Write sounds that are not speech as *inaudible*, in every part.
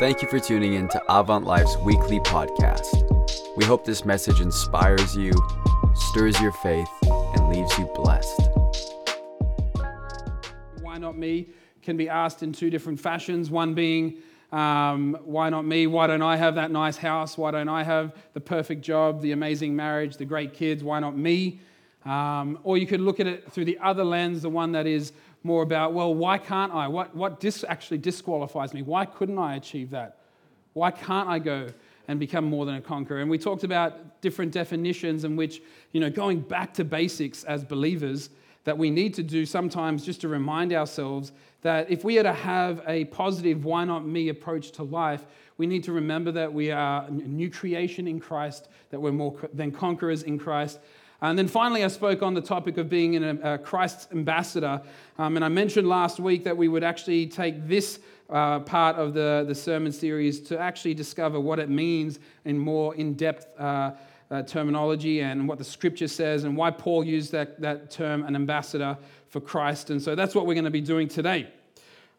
Thank you for tuning in to Avant Life's weekly podcast. We hope this message inspires you, stirs your faith, and leaves you blessed. Why not me can be asked in two different fashions. One being, um, why not me? Why don't I have that nice house? Why don't I have the perfect job, the amazing marriage, the great kids? Why not me? Um, or you could look at it through the other lens, the one that is more about, well, why can't I? What, what dis- actually disqualifies me? Why couldn't I achieve that? Why can't I go and become more than a conqueror? And we talked about different definitions in which, you know, going back to basics as believers that we need to do sometimes just to remind ourselves that if we are to have a positive why not me approach to life, we need to remember that we are a new creation in Christ, that we're more than conquerors in Christ, and then finally, I spoke on the topic of being a, a Christ's ambassador. Um, and I mentioned last week that we would actually take this uh, part of the, the sermon series to actually discover what it means in more in depth uh, uh, terminology and what the scripture says and why Paul used that, that term, an ambassador for Christ. And so that's what we're going to be doing today.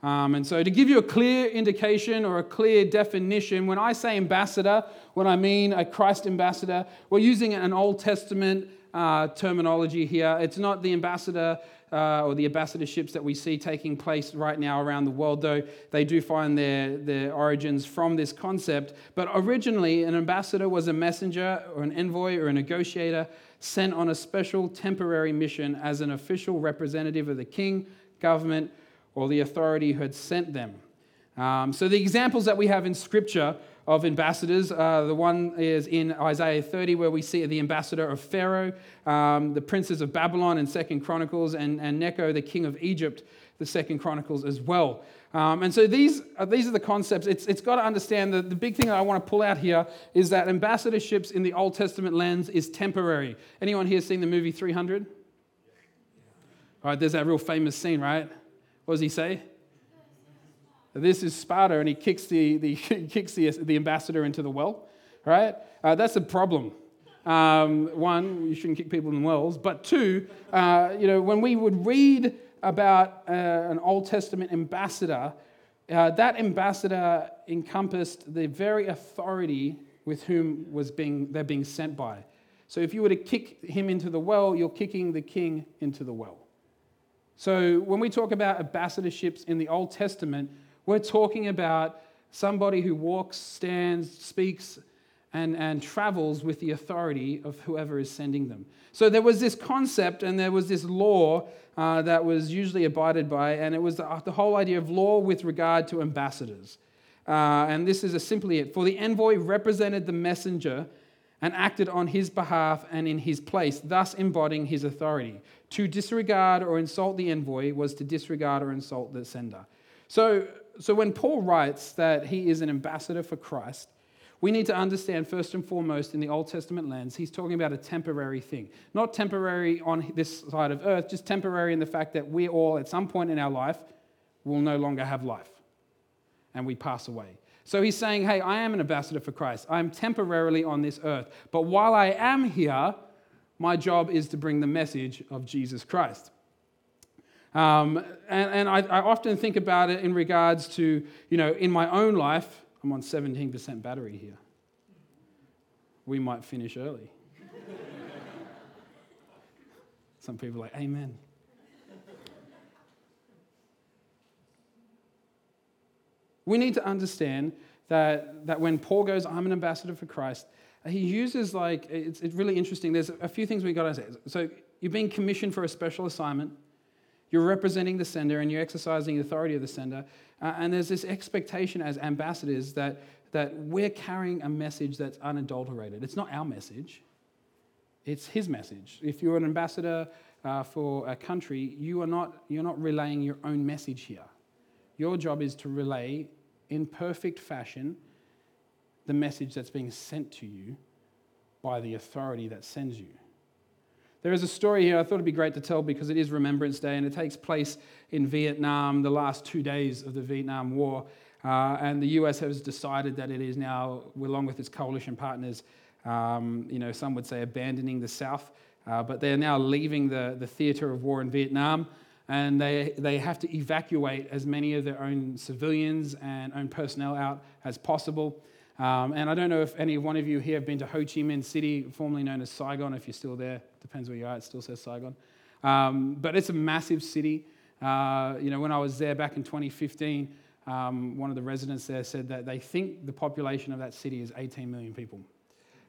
Um, and so, to give you a clear indication or a clear definition, when I say ambassador, when I mean a Christ ambassador, we're using an Old Testament uh, terminology here. It's not the ambassador uh, or the ambassadorships that we see taking place right now around the world, though they do find their, their origins from this concept. But originally, an ambassador was a messenger or an envoy or a negotiator sent on a special temporary mission as an official representative of the king, government, or the authority who had sent them. Um, so the examples that we have in Scripture of ambassadors. Uh, the one is in Isaiah 30, where we see the ambassador of Pharaoh, um, the princes of Babylon in Second Chronicles, and, and Necho, the king of Egypt, the Second Chronicles as well. Um, and so these, uh, these are the concepts. It's, it's got to understand that the big thing that I want to pull out here is that ambassadorships in the Old Testament lens is temporary. Anyone here seen the movie 300? All right, there's that real famous scene, right? What does he say? This is Sparta, and he kicks the, the, *laughs* kicks the, the ambassador into the well, right? Uh, that's a problem. Um, one, you shouldn't kick people in wells. But two, uh, you know, when we would read about uh, an Old Testament ambassador, uh, that ambassador encompassed the very authority with whom was being, they're being sent by. So if you were to kick him into the well, you're kicking the king into the well. So when we talk about ambassadorships in the Old Testament, we're talking about somebody who walks, stands, speaks, and, and travels with the authority of whoever is sending them. So there was this concept and there was this law uh, that was usually abided by, and it was the, the whole idea of law with regard to ambassadors. Uh, and this is simply it. For the envoy represented the messenger and acted on his behalf and in his place, thus embodying his authority. To disregard or insult the envoy was to disregard or insult the sender. So so when Paul writes that he is an ambassador for Christ, we need to understand first and foremost in the Old Testament lens, he's talking about a temporary thing. Not temporary on this side of earth, just temporary in the fact that we all, at some point in our life, will no longer have life and we pass away. So he's saying, hey, I am an ambassador for Christ. I'm temporarily on this earth. But while I am here, my job is to bring the message of Jesus Christ. Um, and, and I, I, often think about it in regards to, you know, in my own life, I'm on 17% battery here. We might finish early. *laughs* Some people are like, Amen. We need to understand that, that when Paul goes, I'm an ambassador for Christ, he uses like, it's, it's really interesting. There's a few things we got to say. So you're being commissioned for a special assignment. You're representing the sender and you're exercising the authority of the sender. Uh, and there's this expectation as ambassadors that, that we're carrying a message that's unadulterated. It's not our message, it's his message. If you're an ambassador uh, for a country, you are not, you're not relaying your own message here. Your job is to relay in perfect fashion the message that's being sent to you by the authority that sends you. There is a story here I thought it'd be great to tell because it is Remembrance Day and it takes place in Vietnam, the last two days of the Vietnam War. Uh, and the US has decided that it is now, along with its coalition partners, um, you know, some would say abandoning the South, uh, but they're now leaving the, the theater of war in Vietnam. and they, they have to evacuate as many of their own civilians and own personnel out as possible. Um, and I don't know if any one of you here have been to Ho Chi Minh City, formerly known as Saigon, if you're still there. Depends where you are, it still says Saigon. Um, but it's a massive city. Uh, you know, when I was there back in 2015, um, one of the residents there said that they think the population of that city is 18 million people.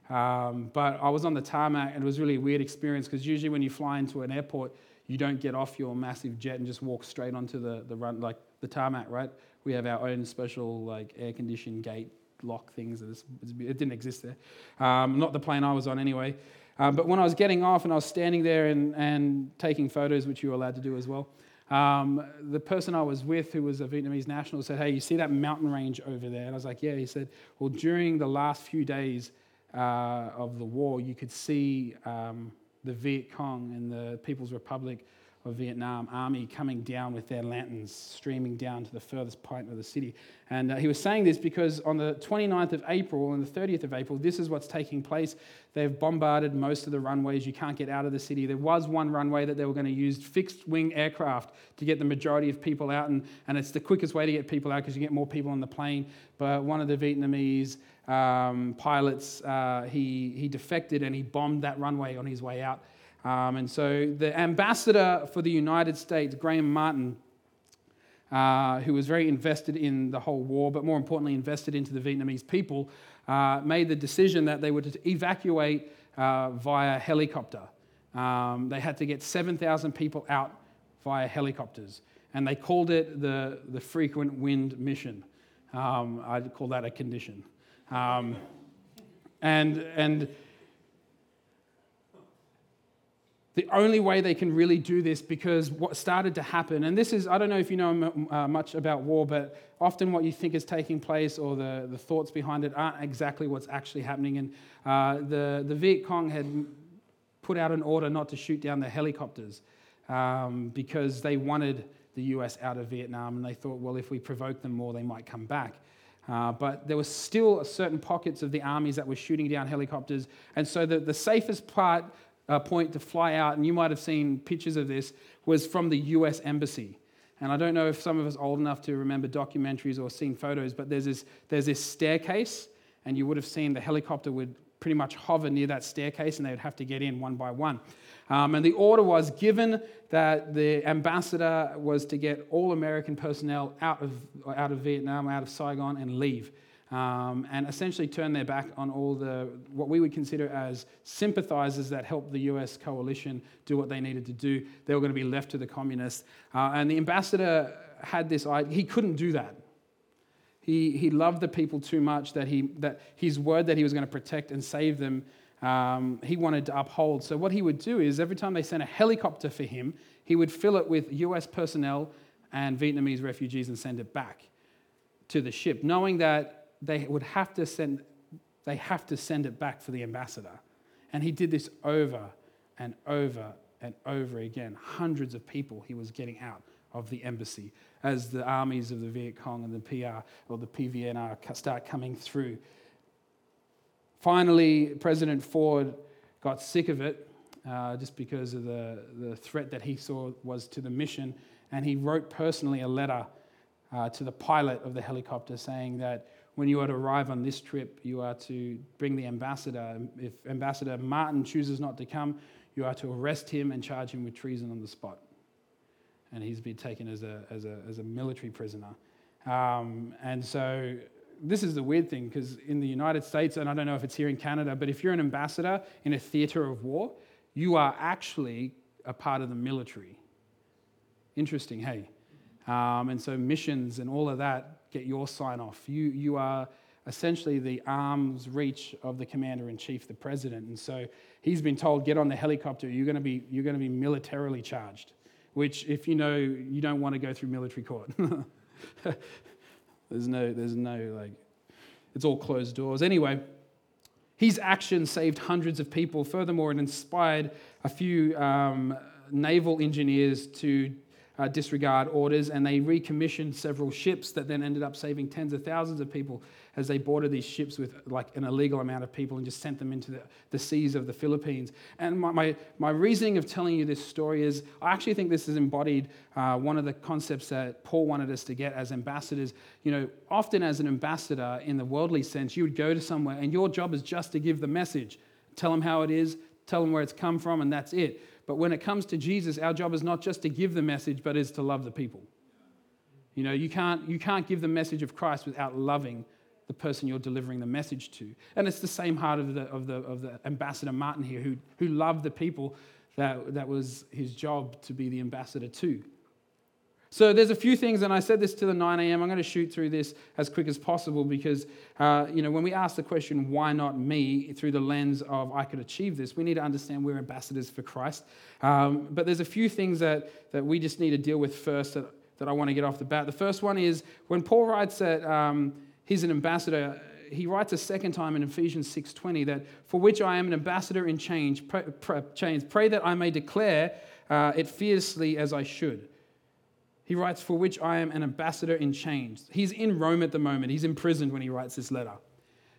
Um, but I was on the tarmac and it was really a weird experience because usually when you fly into an airport, you don't get off your massive jet and just walk straight onto the, the run, like the tarmac, right? We have our own special like air conditioned gate lock things. It didn't exist there. Um, not the plane I was on anyway. Um, but when I was getting off and I was standing there and, and taking photos, which you were allowed to do as well, um, the person I was with, who was a Vietnamese national, said, Hey, you see that mountain range over there? And I was like, Yeah. He said, Well, during the last few days uh, of the war, you could see um, the Viet Cong and the People's Republic of Vietnam army coming down with their lanterns, streaming down to the furthest point of the city. And uh, he was saying this because on the 29th of April and the 30th of April, this is what's taking place. They've bombarded most of the runways. You can't get out of the city. There was one runway that they were going to use fixed wing aircraft to get the majority of people out. And, and it's the quickest way to get people out because you get more people on the plane. But one of the Vietnamese um, pilots, uh, he, he defected and he bombed that runway on his way out. Um, and so the ambassador for the United States, Graham Martin, uh, who was very invested in the whole war, but more importantly, invested into the Vietnamese people, uh, made the decision that they would evacuate uh, via helicopter. Um, they had to get 7,000 people out via helicopters, and they called it the, the frequent wind mission. Um, I'd call that a condition. Um, and, and the only way they can really do this because what started to happen, and this is, I don't know if you know uh, much about war, but often what you think is taking place or the, the thoughts behind it aren't exactly what's actually happening. And uh, the, the Viet Cong had put out an order not to shoot down the helicopters um, because they wanted the US out of Vietnam, and they thought, well, if we provoke them more, they might come back. Uh, but there were still certain pockets of the armies that were shooting down helicopters. And so the, the safest part uh, point to fly out, and you might have seen pictures of this, was from the US Embassy. And I don't know if some of us old enough to remember documentaries or seen photos, but there's this, there's this staircase, and you would have seen the helicopter would pretty much hover near that staircase, and they would have to get in one by one. Um, and the order was given that the ambassador was to get all American personnel out of, out of Vietnam, out of Saigon, and leave um, and essentially turn their back on all the what we would consider as sympathizers that helped the US coalition do what they needed to do. They were going to be left to the communists. Uh, and the ambassador had this idea, he couldn't do that. He, he loved the people too much that, he, that his word that he was going to protect and save them, um, he wanted to uphold. So, what he would do is every time they sent a helicopter for him, he would fill it with US personnel and Vietnamese refugees and send it back to the ship, knowing that they would have to send, they have to send it back for the ambassador. And he did this over and over and over again. Hundreds of people he was getting out of the embassy as the armies of the Viet Cong and the PR or the PVNR start coming through. Finally, President Ford got sick of it uh, just because of the, the threat that he saw was to the mission. And he wrote personally a letter uh, to the pilot of the helicopter saying that when you are to arrive on this trip, you are to bring the ambassador. If Ambassador Martin chooses not to come, you are to arrest him and charge him with treason on the spot. And he's been taken as a, as a, as a military prisoner. Um, and so this is the weird thing because in the United States, and I don't know if it's here in Canada, but if you're an ambassador in a theater of war, you are actually a part of the military. Interesting, hey? Um, and so missions and all of that get your sign off. You, you are essentially the arm's reach of the commander in chief, the president. And so he's been told, get on the helicopter, you're going to be, you're going to be militarily charged, which, if you know, you don't want to go through military court. *laughs* there's no, there's no, like, it's all closed doors. Anyway, his action saved hundreds of people. Furthermore, it inspired a few um, naval engineers to uh, disregard orders, and they recommissioned several ships that then ended up saving tens of thousands of people as they boarded these ships with like an illegal amount of people and just sent them into the, the seas of the Philippines. And my, my, my, reasoning of telling you this story is I actually think this has embodied uh, one of the concepts that Paul wanted us to get as ambassadors. You know, often as an ambassador in the worldly sense, you would go to somewhere and your job is just to give the message, tell them how it is, tell them where it's come from, and that's it. But when it comes to Jesus, our job is not just to give the message, but is to love the people. You know, you can't, you can't give the message of Christ without loving the person you're delivering the message to. And it's the same heart of the, of the, of the ambassador Martin here, who, who loved the people that, that was his job to be the ambassador to. So there's a few things, and I said this to the 9 a.m. I'm going to shoot through this as quick as possible because, uh, you know, when we ask the question, why not me, through the lens of I could achieve this, we need to understand we're ambassadors for Christ. Um, but there's a few things that, that we just need to deal with first that, that I want to get off the bat. The first one is when Paul writes that um, he's an ambassador, he writes a second time in Ephesians 6:20 that for which I am an ambassador in change, pray, pray, pray that I may declare uh, it fiercely as I should. He writes, For which I am an ambassador in chains. He's in Rome at the moment. He's imprisoned when he writes this letter.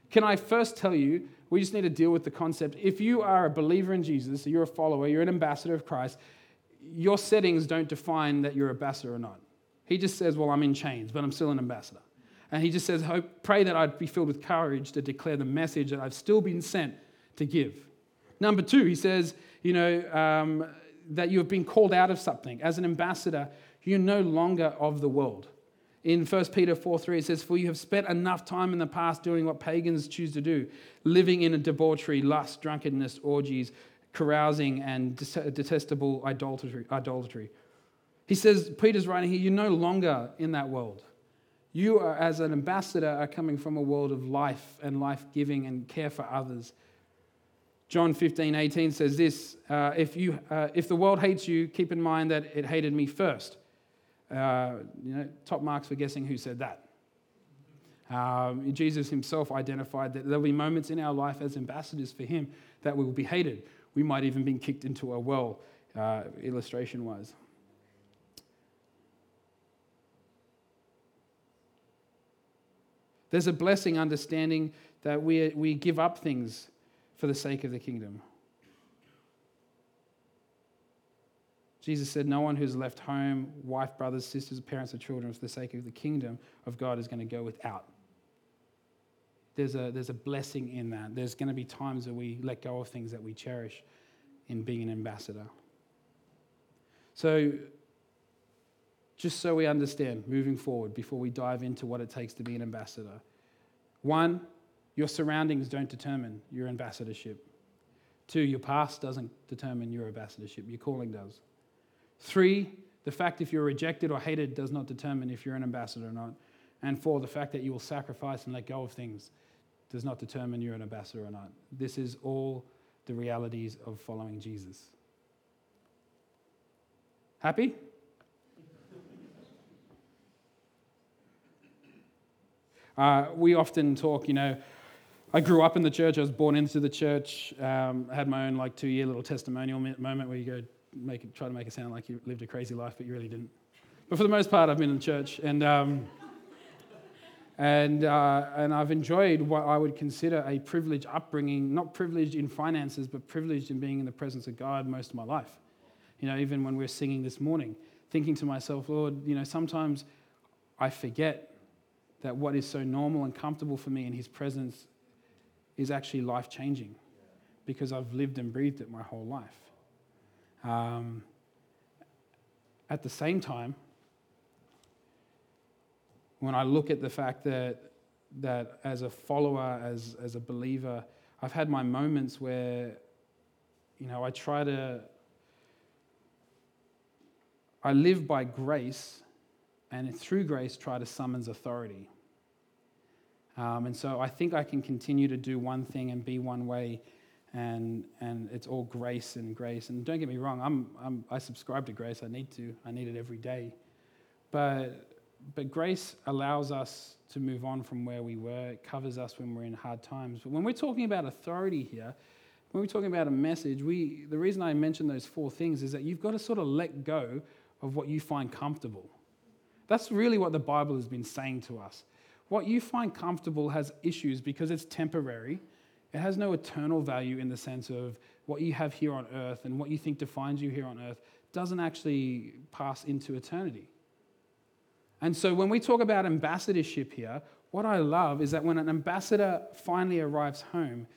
Can I first tell you, we just need to deal with the concept. If you are a believer in Jesus, you're a follower, you're an ambassador of Christ, your settings don't define that you're an ambassador or not. He just says, Well, I'm in chains, but I'm still an ambassador. And he just says, Hope, Pray that I'd be filled with courage to declare the message that I've still been sent to give. Number two, he says, You know, um, that you have been called out of something. As an ambassador, you're no longer of the world. In 1 Peter 4 3, it says, For you have spent enough time in the past doing what pagans choose to do, living in a debauchery, lust, drunkenness, orgies, carousing, and detestable idolatry. He says, Peter's writing here, you're no longer in that world. You, are, as an ambassador, are coming from a world of life and life giving and care for others. John 15, 18 says this uh, if, you, uh, if the world hates you, keep in mind that it hated me first. Uh, you know, top marks for guessing who said that. Um, Jesus himself identified that there'll be moments in our life as ambassadors for him that we will be hated. We might even be kicked into a well, uh, illustration wise. There's a blessing understanding that we, we give up things for the sake of the kingdom. Jesus said, No one who's left home, wife, brothers, sisters, parents, or children for the sake of the kingdom of God is going to go without. There's a, there's a blessing in that. There's going to be times that we let go of things that we cherish in being an ambassador. So, just so we understand moving forward before we dive into what it takes to be an ambassador. One, your surroundings don't determine your ambassadorship. Two, your past doesn't determine your ambassadorship, your calling does. Three, the fact if you're rejected or hated does not determine if you're an ambassador or not. And four, the fact that you will sacrifice and let go of things does not determine you're an ambassador or not. This is all the realities of following Jesus. Happy? *laughs* Uh, we often talk, you know, I grew up in the church. I was born into the church. Um, I had my own like two-year little testimonial moment where you go, make it, try to make it sound like you lived a crazy life, but you really didn't. But for the most part, I've been in church, and um, and uh, and I've enjoyed what I would consider a privileged upbringing, not privileged in finances, but privileged in being in the presence of God most of my life. You know, even when we we're singing this morning, thinking to myself, Lord, you know, sometimes I forget that what is so normal and comfortable for me in His presence is actually life changing because I've lived and breathed it my whole life. Um, at the same time, when I look at the fact that, that as a follower, as, as a believer, I've had my moments where, you know, I try to, I live by grace and through grace try to summons authority. Um, and so I think I can continue to do one thing and be one way and and it's all grace and grace. And don't get me wrong, I'm, I'm I subscribe to grace. I need to. I need it every day. But but grace allows us to move on from where we were. It covers us when we're in hard times. But when we're talking about authority here, when we're talking about a message, we the reason I mention those four things is that you've got to sort of let go of what you find comfortable. That's really what the Bible has been saying to us. What you find comfortable has issues because it's temporary. It has no eternal value in the sense of what you have here on earth and what you think defines you here on earth doesn't actually pass into eternity. And so when we talk about ambassadorship here, what I love is that when an ambassador finally arrives home,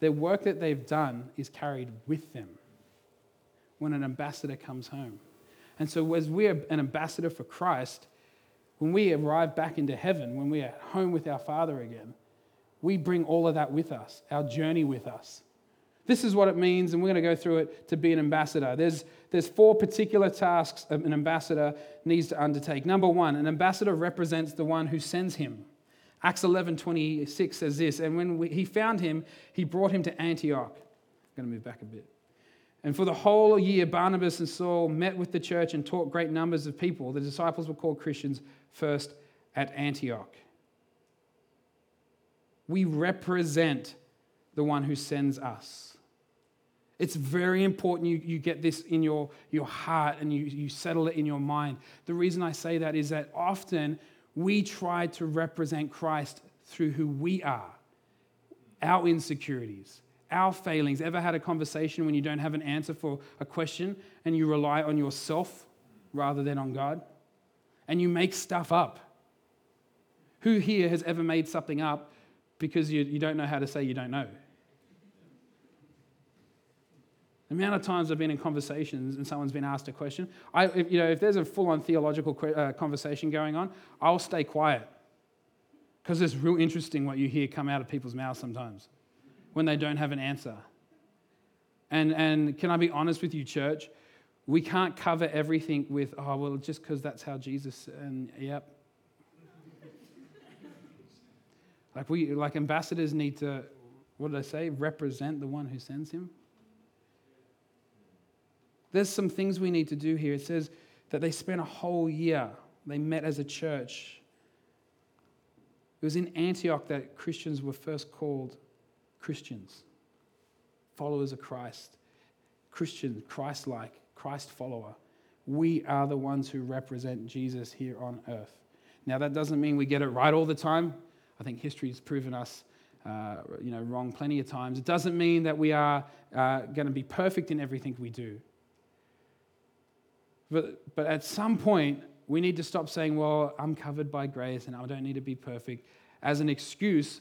their work that they've done is carried with them when an ambassador comes home. And so, as we're an ambassador for Christ, when we arrive back into heaven, when we're home with our Father again, we bring all of that with us, our journey with us. This is what it means, and we're going to go through it to be an ambassador. There's, there's four particular tasks an ambassador needs to undertake. Number one, an ambassador represents the one who sends him. Acts 11 26 says this, and when we, he found him, he brought him to Antioch. I'm going to move back a bit. And for the whole year, Barnabas and Saul met with the church and taught great numbers of people. The disciples were called Christians first at Antioch. We represent the one who sends us. It's very important you, you get this in your, your heart and you, you settle it in your mind. The reason I say that is that often we try to represent Christ through who we are, our insecurities, our failings. Ever had a conversation when you don't have an answer for a question and you rely on yourself rather than on God? And you make stuff up. Who here has ever made something up because you, you don't know how to say you don't know? The amount of times I've been in conversations and someone's been asked a question, I, if, you know, if there's a full-on theological uh, conversation going on, I'll stay quiet because it's real interesting what you hear come out of people's mouths sometimes when they don't have an answer. And, and can I be honest with you, church? We can't cover everything with, oh, well, just because that's how Jesus, and yep. Like, we, like ambassadors need to, what did I say? Represent the one who sends him. There's some things we need to do here. It says that they spent a whole year, they met as a church. It was in Antioch that Christians were first called Christians, followers of Christ, Christian, Christ like, Christ follower. We are the ones who represent Jesus here on earth. Now, that doesn't mean we get it right all the time. I think history has proven us uh, you know, wrong plenty of times. It doesn't mean that we are uh, going to be perfect in everything we do. But, but at some point, we need to stop saying, well, I'm covered by grace and I don't need to be perfect, as an excuse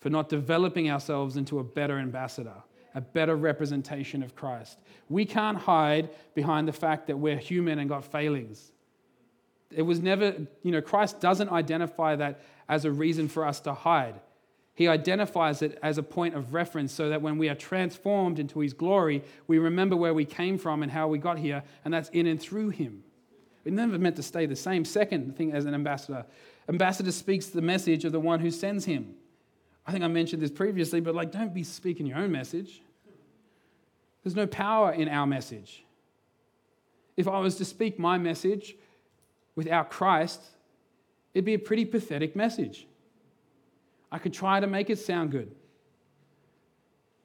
for not developing ourselves into a better ambassador, a better representation of Christ. We can't hide behind the fact that we're human and got failings. It was never, you know, Christ doesn't identify that as a reason for us to hide. He identifies it as a point of reference so that when we are transformed into his glory, we remember where we came from and how we got here, and that's in and through him. We're never meant to stay the same. Second thing as an ambassador, ambassador speaks the message of the one who sends him. I think I mentioned this previously, but like, don't be speaking your own message. There's no power in our message. If I was to speak my message without Christ, it'd be a pretty pathetic message. I could try to make it sound good.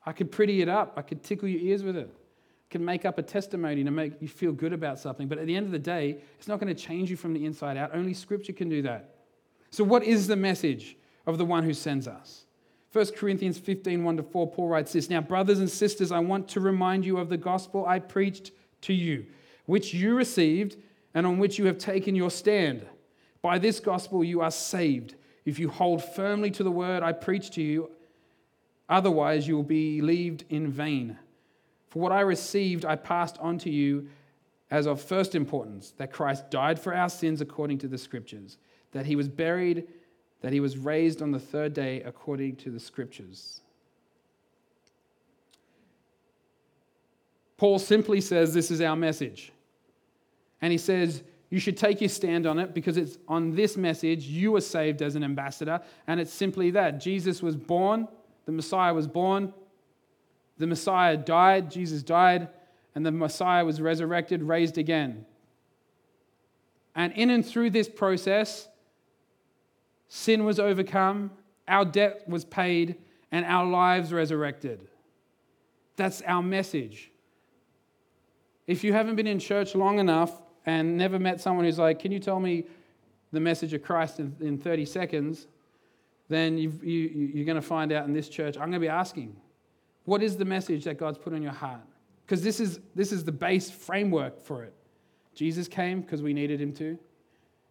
I could pretty it up. I could tickle your ears with it. I could make up a testimony to make you feel good about something. But at the end of the day, it's not going to change you from the inside out. Only Scripture can do that. So, what is the message of the one who sends us? 1 Corinthians 15, 1 to 4, Paul writes this Now, brothers and sisters, I want to remind you of the gospel I preached to you, which you received and on which you have taken your stand. By this gospel you are saved, if you hold firmly to the word I preach to you. Otherwise, you will be believed in vain. For what I received, I passed on to you as of first importance that Christ died for our sins according to the scriptures, that he was buried that he was raised on the third day according to the scriptures. Paul simply says, This is our message. And he says, You should take your stand on it because it's on this message you were saved as an ambassador. And it's simply that Jesus was born, the Messiah was born, the Messiah died, Jesus died, and the Messiah was resurrected, raised again. And in and through this process, sin was overcome, our debt was paid, and our lives resurrected. That's our message. If you haven't been in church long enough and never met someone who's like, Can you tell me the message of Christ in, in 30 seconds? Then you you, you're going to find out in this church, I'm going to be asking, What is the message that God's put on your heart? Because this is, this is the base framework for it. Jesus came because we needed him to.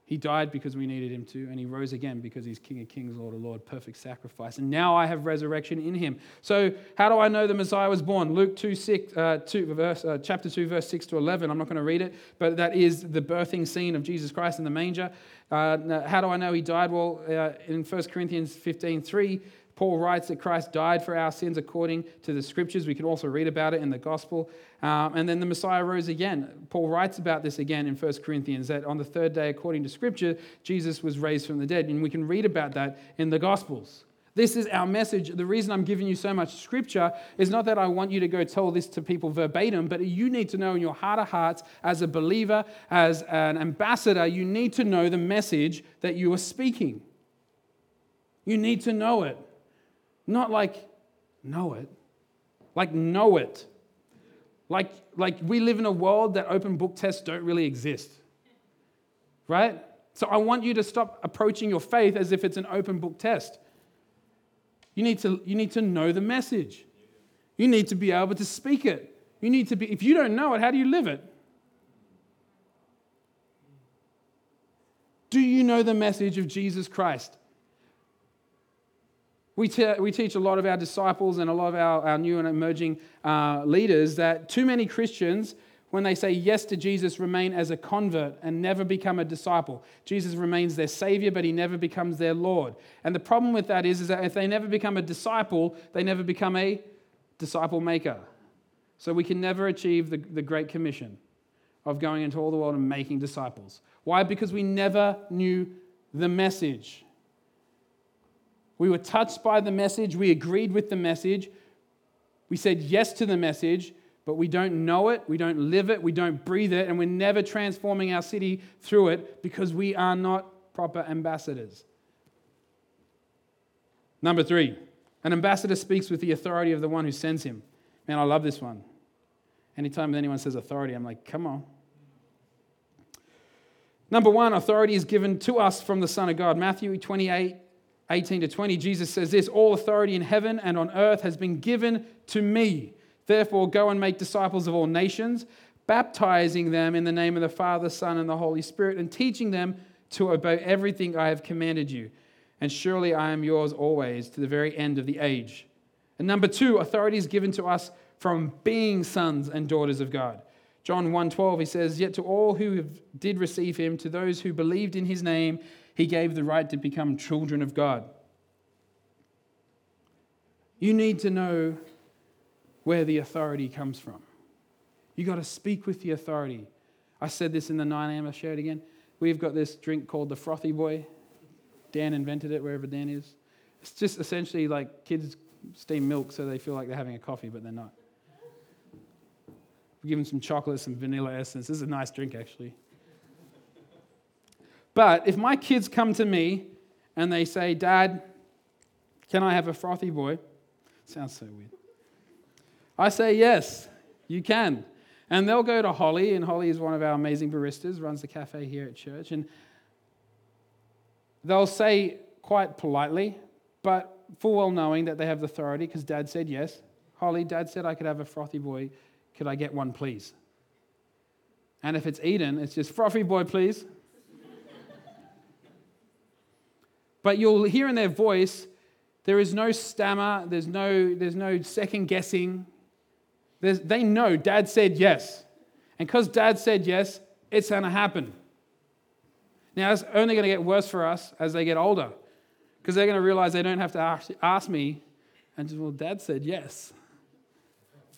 He died because we needed him to, and he rose again because he's King of Kings, Lord of Lords, perfect sacrifice. And now I have resurrection in him. So, how do I know the Messiah was born? Luke 2, 6, uh, 2 verse, uh, chapter 2, verse 6 to 11. I'm not going to read it, but that is the birthing scene of Jesus Christ in the manger. Uh, how do I know he died? Well, uh, in 1 Corinthians 15, 3, Paul writes that Christ died for our sins according to the scriptures. We can also read about it in the gospel. Um, and then the Messiah rose again. Paul writes about this again in 1 Corinthians that on the third day, according to scripture, Jesus was raised from the dead. And we can read about that in the gospels. This is our message. The reason I'm giving you so much scripture is not that I want you to go tell this to people verbatim, but you need to know in your heart of hearts, as a believer, as an ambassador, you need to know the message that you are speaking. You need to know it. Not like know it, like know it. Like, like we live in a world that open book tests don't really exist. Right? So I want you to stop approaching your faith as if it's an open book test. You need to, you need to know the message. You need to be able to speak it. You need to be, if you don't know it, how do you live it? Do you know the message of Jesus Christ? We, te- we teach a lot of our disciples and a lot of our, our new and emerging uh, leaders that too many Christians, when they say yes to Jesus, remain as a convert and never become a disciple. Jesus remains their Savior, but He never becomes their Lord. And the problem with that is, is that if they never become a disciple, they never become a disciple maker. So we can never achieve the, the Great Commission of going into all the world and making disciples. Why? Because we never knew the message. We were touched by the message. We agreed with the message. We said yes to the message, but we don't know it. We don't live it. We don't breathe it. And we're never transforming our city through it because we are not proper ambassadors. Number three, an ambassador speaks with the authority of the one who sends him. Man, I love this one. Anytime anyone says authority, I'm like, come on. Number one, authority is given to us from the Son of God. Matthew 28 18 to 20, Jesus says this All authority in heaven and on earth has been given to me. Therefore, go and make disciples of all nations, baptizing them in the name of the Father, Son, and the Holy Spirit, and teaching them to obey everything I have commanded you. And surely I am yours always to the very end of the age. And number two, authority is given to us from being sons and daughters of God. John 1:12 he says, "Yet to all who did receive him, to those who believed in his name, he gave the right to become children of God. You need to know where the authority comes from. You got to speak with the authority. I said this in the 9 a.m. I share it again. We've got this drink called the Frothy Boy. Dan invented it wherever Dan is. It's just essentially like kids steam milk so they feel like they're having a coffee, but they're not. We give them some chocolate, some vanilla essence. This is a nice drink, actually. But if my kids come to me and they say, Dad, can I have a frothy boy? Sounds so weird. I say, Yes, you can. And they'll go to Holly, and Holly is one of our amazing baristas, runs the cafe here at church. And they'll say quite politely, but full well knowing that they have the authority because dad said yes. Holly, dad said I could have a frothy boy. Could I get one, please? And if it's Eden, it's just frothy boy, please. But you'll hear in their voice, there is no stammer, there's no, there's no second guessing. There's, they know dad said yes. And because dad said yes, it's going to happen. Now, it's only going to get worse for us as they get older because they're going to realize they don't have to ask, ask me and just, well, dad said yes.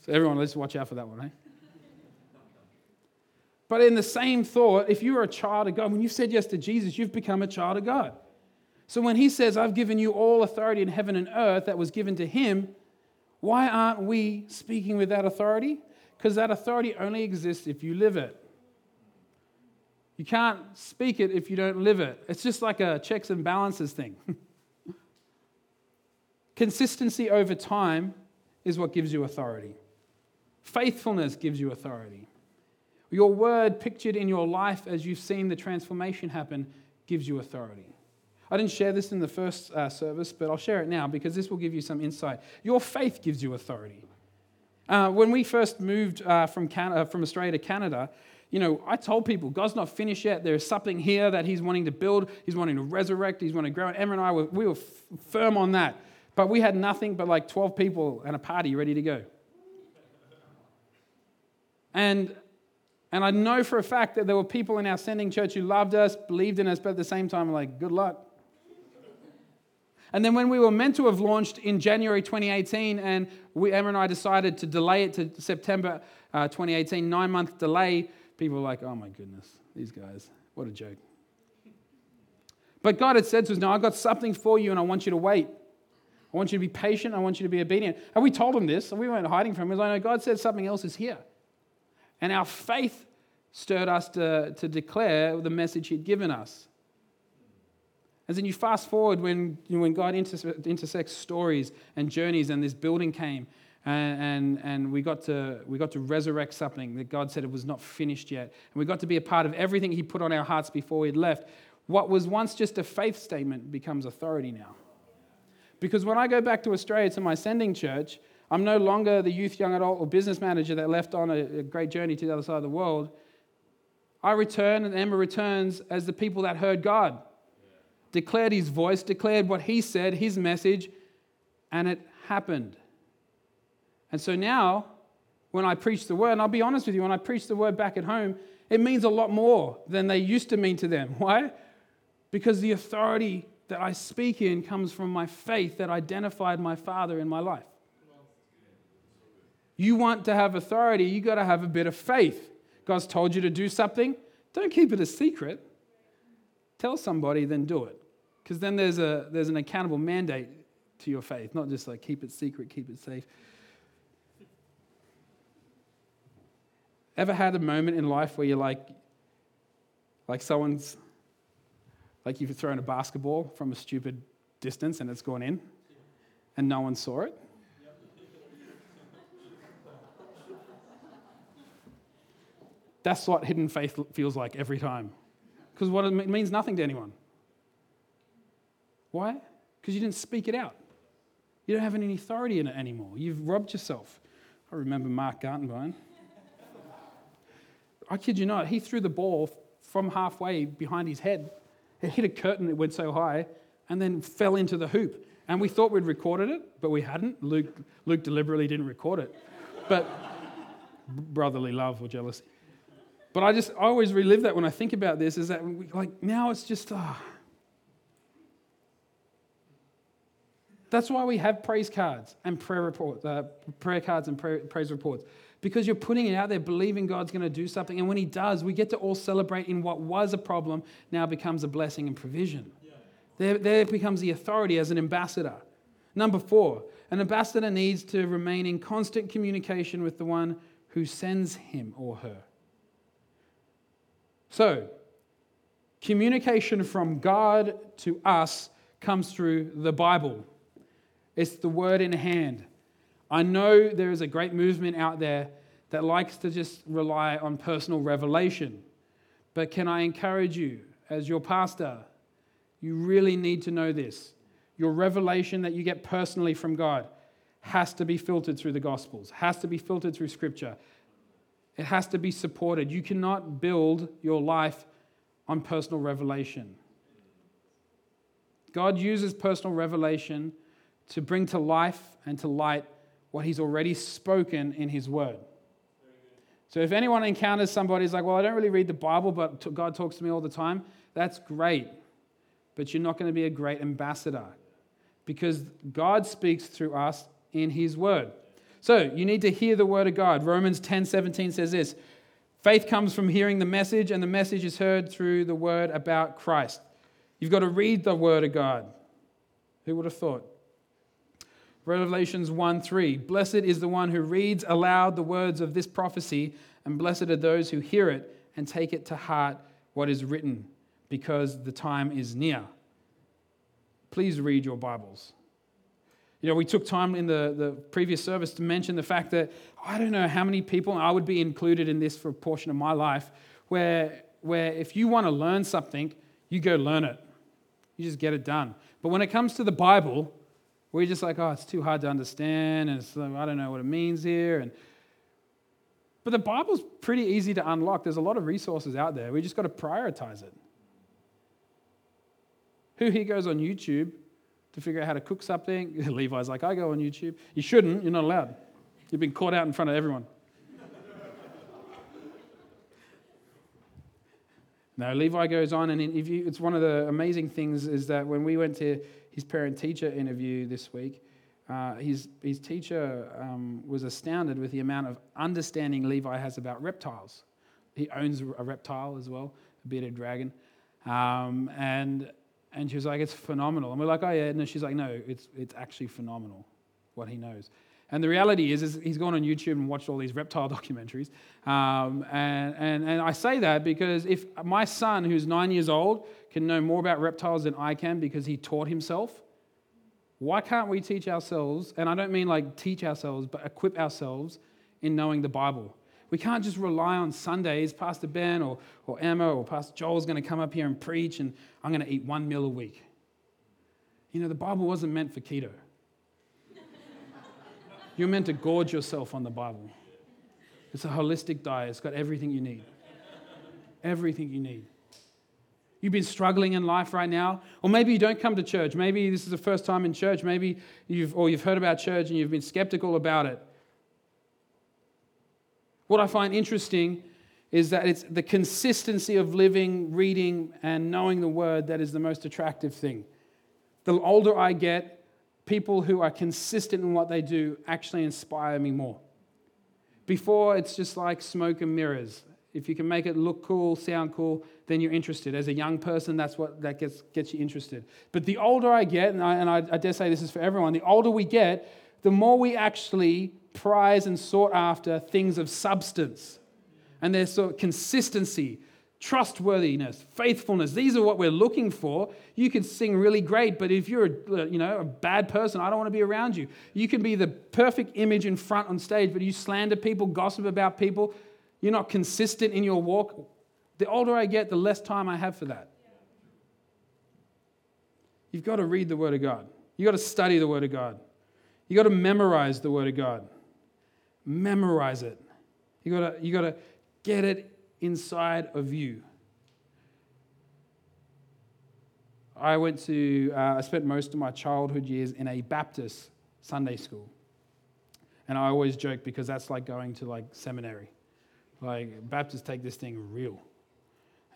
So, everyone, let's watch out for that one, eh? But in the same thought, if you're a child of God, when you said yes to Jesus, you've become a child of God. So when he says, I've given you all authority in heaven and earth that was given to him, why aren't we speaking with that authority? Because that authority only exists if you live it. You can't speak it if you don't live it. It's just like a checks and balances thing. *laughs* Consistency over time is what gives you authority. Faithfulness gives you authority. Your word, pictured in your life as you've seen the transformation happen, gives you authority. I didn't share this in the first uh, service, but I'll share it now because this will give you some insight. Your faith gives you authority. Uh, when we first moved uh, from, Canada, from Australia to Canada, you know, I told people, God's not finished yet. There's something here that He's wanting to build. He's wanting to resurrect. He's wanting to grow. And Emma and I, were, we were f- firm on that. But we had nothing but like 12 people and a party ready to go. And, and I know for a fact that there were people in our sending church who loved us, believed in us, but at the same time, like, good luck. And then when we were meant to have launched in January 2018, and we, Emma and I decided to delay it to September uh, 2018, nine month delay, people were like, oh my goodness, these guys, what a joke. But God had said to us, no, I've got something for you and I want you to wait. I want you to be patient. I want you to be obedient. And we told him this, and we weren't hiding from him. Was like, no, God said something else is here. And our faith stirred us to, to declare the message he'd given us. And then you fast forward when, you know, when God intersects stories and journeys, and this building came, and, and, and, we, got to, we got to resurrect something that God said it was not finished yet. And we got to be a part of everything He put on our hearts before He'd left. What was once just a faith statement becomes authority now. Because when I go back to Australia to my sending church, I'm no longer the youth, young adult, or business manager that left on a, a great journey to the other side of the world. I return, and Emma returns as the people that heard God declared his voice, declared what he said, his message, and it happened. And so now, when I preach the word, and I'll be honest with you, when I preach the word back at home, it means a lot more than they used to mean to them. *laughs* Why? Because the authority that I speak in comes from my faith that identified my Father in my life. You want to have authority, you got to have a bit of faith. God's told you to do something, don't keep it a secret. Tell somebody, then do it. Because then there's, a, there's an accountable mandate to your faith, not just like keep it secret, keep it safe. Ever had a moment in life where you're like, like someone's, like you've thrown a basketball from a stupid distance and it's gone in and no one saw it? That's what hidden faith feels like every time. Because what it means nothing to anyone. Why? Because you didn't speak it out. You don't have any authority in it anymore. You've robbed yourself. I remember Mark Gartenbein. I kid you not, he threw the ball from halfway behind his head. It hit a curtain, it went so high, and then fell into the hoop. And we thought we'd recorded it, but we hadn't. Luke, Luke deliberately didn't record it. But *laughs* brotherly love or jealousy. But I just I always relive that when I think about this. Is that we, like now it's just ah. That's why we have praise cards and prayer reports, uh, prayer cards and prayer, praise reports, because you're putting it out there, believing God's going to do something, and when He does, we get to all celebrate in what was a problem now becomes a blessing and provision. Yeah. There, there becomes the authority as an ambassador. Number four, an ambassador needs to remain in constant communication with the one who sends him or her. So, communication from God to us comes through the Bible. It's the word in hand. I know there is a great movement out there that likes to just rely on personal revelation. But can I encourage you, as your pastor, you really need to know this. Your revelation that you get personally from God has to be filtered through the Gospels, has to be filtered through Scripture, it has to be supported. You cannot build your life on personal revelation. God uses personal revelation to bring to life and to light what He's already spoken in His Word. So if anyone encounters somebody who's like, well, I don't really read the Bible, but God talks to me all the time, that's great. But you're not going to be a great ambassador because God speaks through us in His Word. So you need to hear the word of God. Romans 10 17 says this Faith comes from hearing the message, and the message is heard through the word about Christ. You've got to read the word of God. Who would have thought? Revelations 1 3 Blessed is the one who reads aloud the words of this prophecy, and blessed are those who hear it and take it to heart what is written, because the time is near. Please read your Bibles. You know, we took time in the, the previous service to mention the fact that I don't know how many people, I would be included in this for a portion of my life, where, where if you want to learn something, you go learn it. You just get it done. But when it comes to the Bible, we're just like, oh, it's too hard to understand, and I don't know what it means here. And but the Bible's pretty easy to unlock. There's a lot of resources out there. We just got to prioritize it. Who here goes on YouTube to figure out how to cook something? *laughs* Levi's like, I go on YouTube. You shouldn't, you're not allowed. You've been caught out in front of everyone. *laughs* no, Levi goes on, and if you, it's one of the amazing things is that when we went to his parent teacher interview this week, uh, his, his teacher um, was astounded with the amount of understanding Levi has about reptiles. He owns a reptile as well, a bearded dragon. Um, and, and she was like, it's phenomenal. And we're like, oh, yeah. And she's like, no, it's, it's actually phenomenal what he knows. And the reality is, is he's gone on YouTube and watched all these reptile *laughs* documentaries. Um, and, and, and I say that because if my son, who's nine years old, can know more about reptiles than I can because he taught himself, why can't we teach ourselves, and I don't mean like teach ourselves, but equip ourselves in knowing the Bible? We can't just rely on Sundays, Pastor Ben or, or Emma or Pastor Joel's going to come up here and preach, and I'm going to eat one meal a week. You know, the Bible wasn't meant for keto. *laughs* You're meant to gorge yourself on the Bible. It's a holistic diet, it's got everything you need. Everything you need. You've been struggling in life right now, or maybe you don't come to church. Maybe this is the first time in church. Maybe you've or you've heard about church and you've been skeptical about it. What I find interesting is that it's the consistency of living, reading, and knowing the word that is the most attractive thing. The older I get, people who are consistent in what they do actually inspire me more. Before, it's just like smoke and mirrors. If you can make it look cool, sound cool, then you're interested. As a young person, that's what that gets, gets you interested. But the older I get, and, I, and I, I dare say this is for everyone, the older we get, the more we actually prize and sought after things of substance. And there's sort of consistency, trustworthiness, faithfulness. These are what we're looking for. You can sing really great, but if you're a, you know, a bad person, I don't want to be around you. You can be the perfect image in front on stage, but you slander people, gossip about people, you're not consistent in your walk. The older I get, the less time I have for that. You've got to read the Word of God. You've got to study the Word of God. You've got to memorize the Word of God. Memorize it. You've got to, you got to get it inside of you. I went to, uh, I spent most of my childhood years in a Baptist Sunday school. And I always joke because that's like going to like seminary. Like Baptists take this thing real.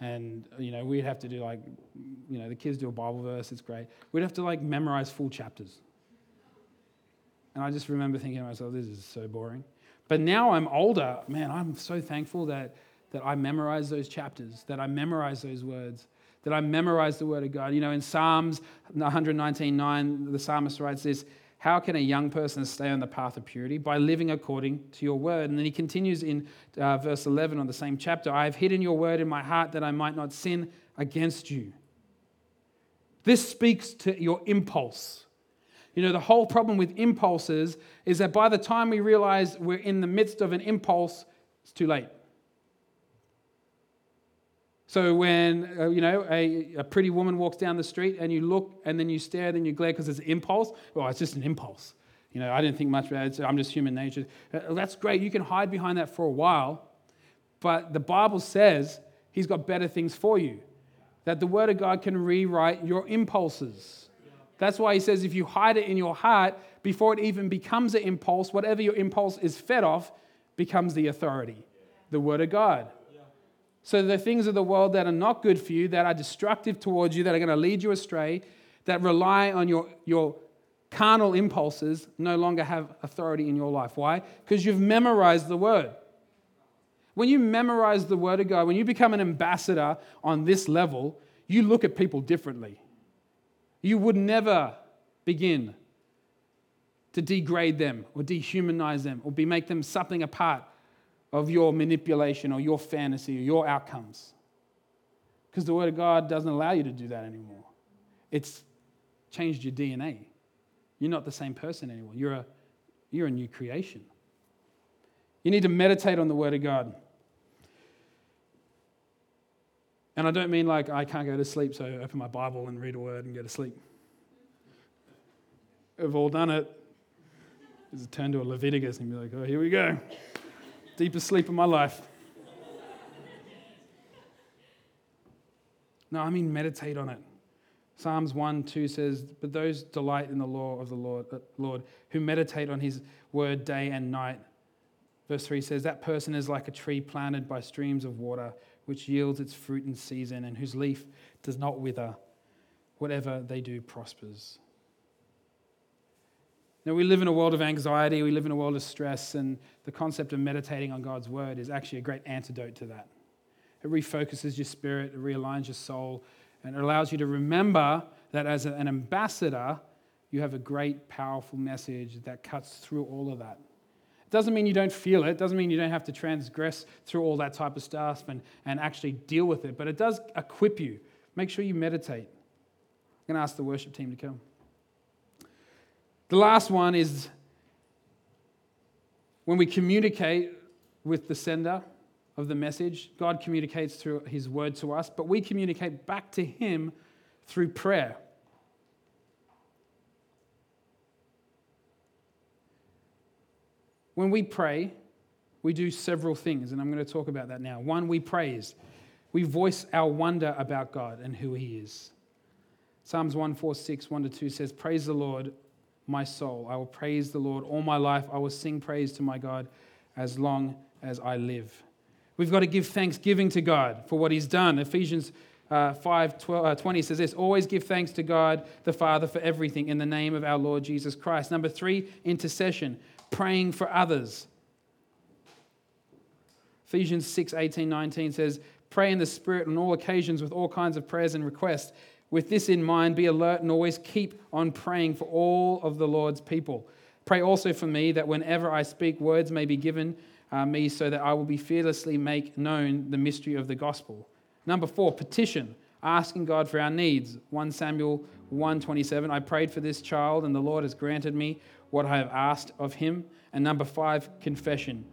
And, you know, we'd have to do like, you know, the kids do a Bible verse, it's great. We'd have to like memorize full chapters. And I just remember thinking to myself, this is so boring. But now I'm older, man, I'm so thankful that that I memorize those chapters, that I memorize those words, that I memorize the word of God. You know, in Psalms 119.9, the psalmist writes this, how can a young person stay on the path of purity? By living according to your word. And then he continues in uh, verse 11 on the same chapter I have hidden your word in my heart that I might not sin against you. This speaks to your impulse. You know, the whole problem with impulses is that by the time we realize we're in the midst of an impulse, it's too late. So when uh, you know a, a, pretty woman walks down the street and you look and then you stare, then you glare because it's an impulse. Well, it's just an impulse. You know, I didn't think much about it. I'm just human nature. Uh, that's great. You can hide behind that for a while, but the Bible says He's got better things for you. That the Word of God can rewrite your impulses. That's why He says if you hide it in your heart before it even becomes an impulse, whatever your impulse is fed off becomes the authority. The Word of God. So the things of the world that are not good for you, that are destructive towards you, that are going to lead you astray, that rely on your, your carnal impulses, no longer have authority in your life. Why? Because you've memorized the word. When you memorize the word of God, when you become an ambassador on this level, you look at people differently. You would never begin to degrade them or dehumanize them or be, make them something apart of your manipulation or your fantasy or your outcomes. Because the Word of God doesn't allow you to do that anymore. It's changed your DNA. you're not the same person anymore. You're a, you're a new creation. You need to meditate on the Word of God. And I don't mean like I can't go to sleep, so I open my Bible and read a word and go to sleep. We've all done it. Just turn to a Leviticus and be like, oh, here we go. Deepest sleep of my life. No, I mean meditate on it. Psalms 1 2 says, But those delight in the law of the Lord, uh, Lord, who meditate on his word day and night. Verse 3 says, That person is like a tree planted by streams of water, which yields its fruit in season, and whose leaf does not wither. Whatever they do prospers. Now, we live in a world of anxiety, we live in a world of stress, and the concept of meditating on God's word is actually a great antidote to that. It refocuses your spirit, it realigns your soul, and it allows you to remember that as an ambassador, you have a great, powerful message that cuts through all of that. It doesn't mean you don't feel it, it doesn't mean you don't have to transgress through all that type of stuff and, and actually deal with it, but it does equip you. Make sure you meditate. I'm going to ask the worship team to come. The last one is when we communicate with the sender of the message, God communicates through his word to us, but we communicate back to him through prayer. When we pray, we do several things, and I'm going to talk about that now. One, we praise. We voice our wonder about God and who he is. Psalms 146, 1 to 2 says, Praise the Lord, my soul. I will praise the Lord all my life. I will sing praise to my God as long as I live. We've got to give thanksgiving to God for what He's done. Ephesians uh, 5 12, uh, 20 says this Always give thanks to God the Father for everything in the name of our Lord Jesus Christ. Number three, intercession, praying for others. Ephesians 6 18, 19 says, Pray in the Spirit on all occasions with all kinds of prayers and requests. With this in mind, be alert and always keep on praying for all of the Lord's people. Pray also for me that whenever I speak, words may be given uh, me so that I will be fearlessly make known the mystery of the gospel. Number four, petition, asking God for our needs. 1 Samuel 1:27. I prayed for this child, and the Lord has granted me what I have asked of him. And number five, confession,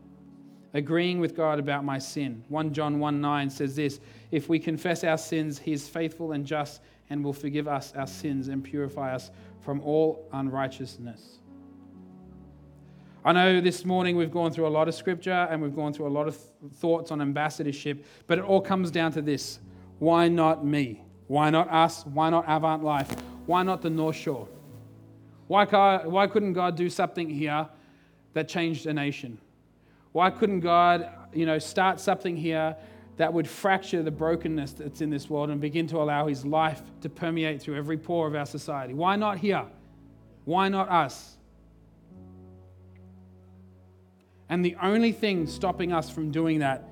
agreeing with God about my sin. 1 John 1 9 says this If we confess our sins, he is faithful and just and will forgive us our sins and purify us from all unrighteousness. I know this morning we've gone through a lot of scripture and we've gone through a lot of thoughts on ambassadorship, but it all comes down to this why not me? Why not us? Why not Avant Life? Why not the North Shore? Why, why couldn't God do something here that changed a nation? Why couldn't God, you know, start something here that would fracture the brokenness that's in this world and begin to allow his life to permeate through every pore of our society. Why not here? Why not us? And the only thing stopping us from doing that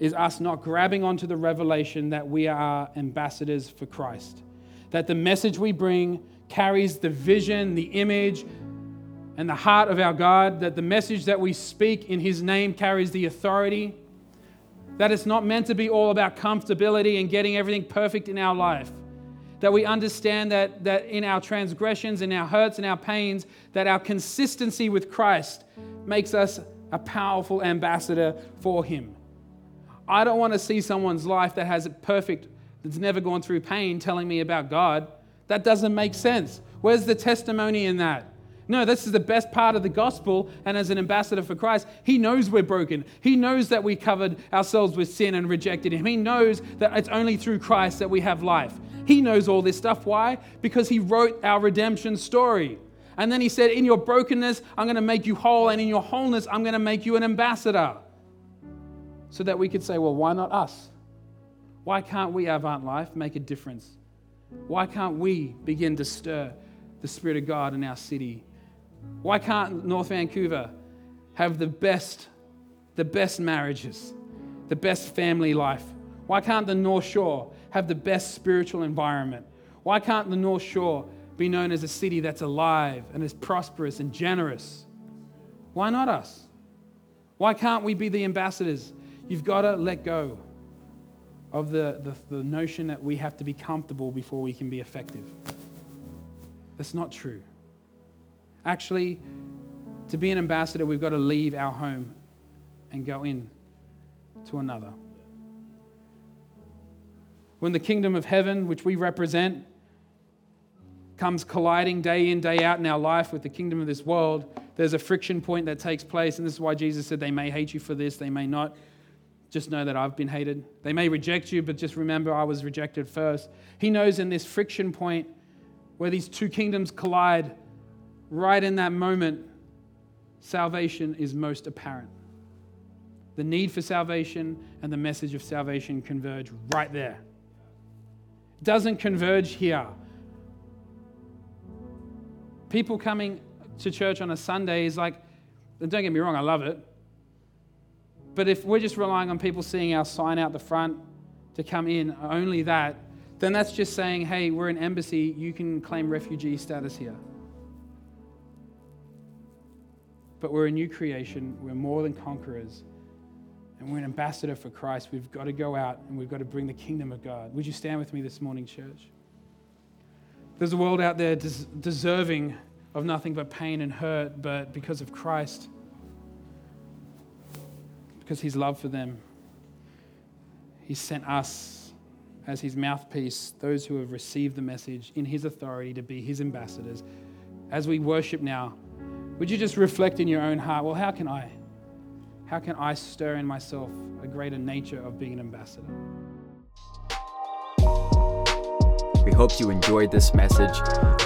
is us not grabbing onto the revelation that we are ambassadors for Christ. That the message we bring carries the vision, the image, and the heart of our God. That the message that we speak in His name carries the authority that it's not meant to be all about comfortability and getting everything perfect in our life. That we understand that, that in our transgressions, in our hurts, and our pains, that our consistency with Christ makes us a powerful ambassador for Him. I don't want to see someone's life that has it perfect, that's never gone through pain, telling me about God. That doesn't make sense. Where's the testimony in that? No, this is the best part of the gospel. And as an ambassador for Christ, He knows we're broken. He knows that we covered ourselves with sin and rejected Him. He knows that it's only through Christ that we have life. He knows all this stuff. Why? Because He wrote our redemption story. And then He said, In your brokenness, I'm going to make you whole. And in your wholeness, I'm going to make you an ambassador. So that we could say, Well, why not us? Why can't we, have Avant Life, make a difference? Why can't we begin to stir the Spirit of God in our city why can't North Vancouver have the best, the best marriages, the best family life? Why can't the North Shore have the best spiritual environment? Why can't the North Shore be known as a city that's alive and is prosperous and generous? Why not us? Why can't we be the ambassadors? You've got to let go of the, the, the notion that we have to be comfortable before we can be effective. That's not true. Actually, to be an ambassador, we've got to leave our home and go in to another. When the kingdom of heaven, which we represent, comes colliding day in, day out in our life with the kingdom of this world, there's a friction point that takes place. And this is why Jesus said, They may hate you for this, they may not. Just know that I've been hated. They may reject you, but just remember I was rejected first. He knows in this friction point where these two kingdoms collide, right in that moment, salvation is most apparent. The need for salvation and the message of salvation converge right there. It doesn't converge here. People coming to church on a Sunday is like, don't get me wrong, I love it. But if we're just relying on people seeing our sign out the front to come in, only that, then that's just saying, hey, we're an embassy, you can claim refugee status here. But we're a new creation, we're more than conquerors, and we're an ambassador for Christ. We've got to go out and we've got to bring the kingdom of God. Would you stand with me this morning, church? There's a world out there des- deserving of nothing but pain and hurt, but because of Christ, because his love for them, he sent us as his mouthpiece, those who have received the message in his authority to be his ambassadors. As we worship now, would you just reflect in your own heart, well, how can I? How can I stir in myself a greater nature of being an ambassador? We hope you enjoyed this message.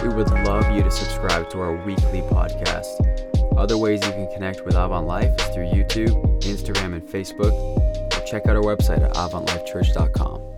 We would love you to subscribe to our weekly podcast. Other ways you can connect with Avant Life is through YouTube, Instagram, and Facebook. Or check out our website at avantlifechurch.com.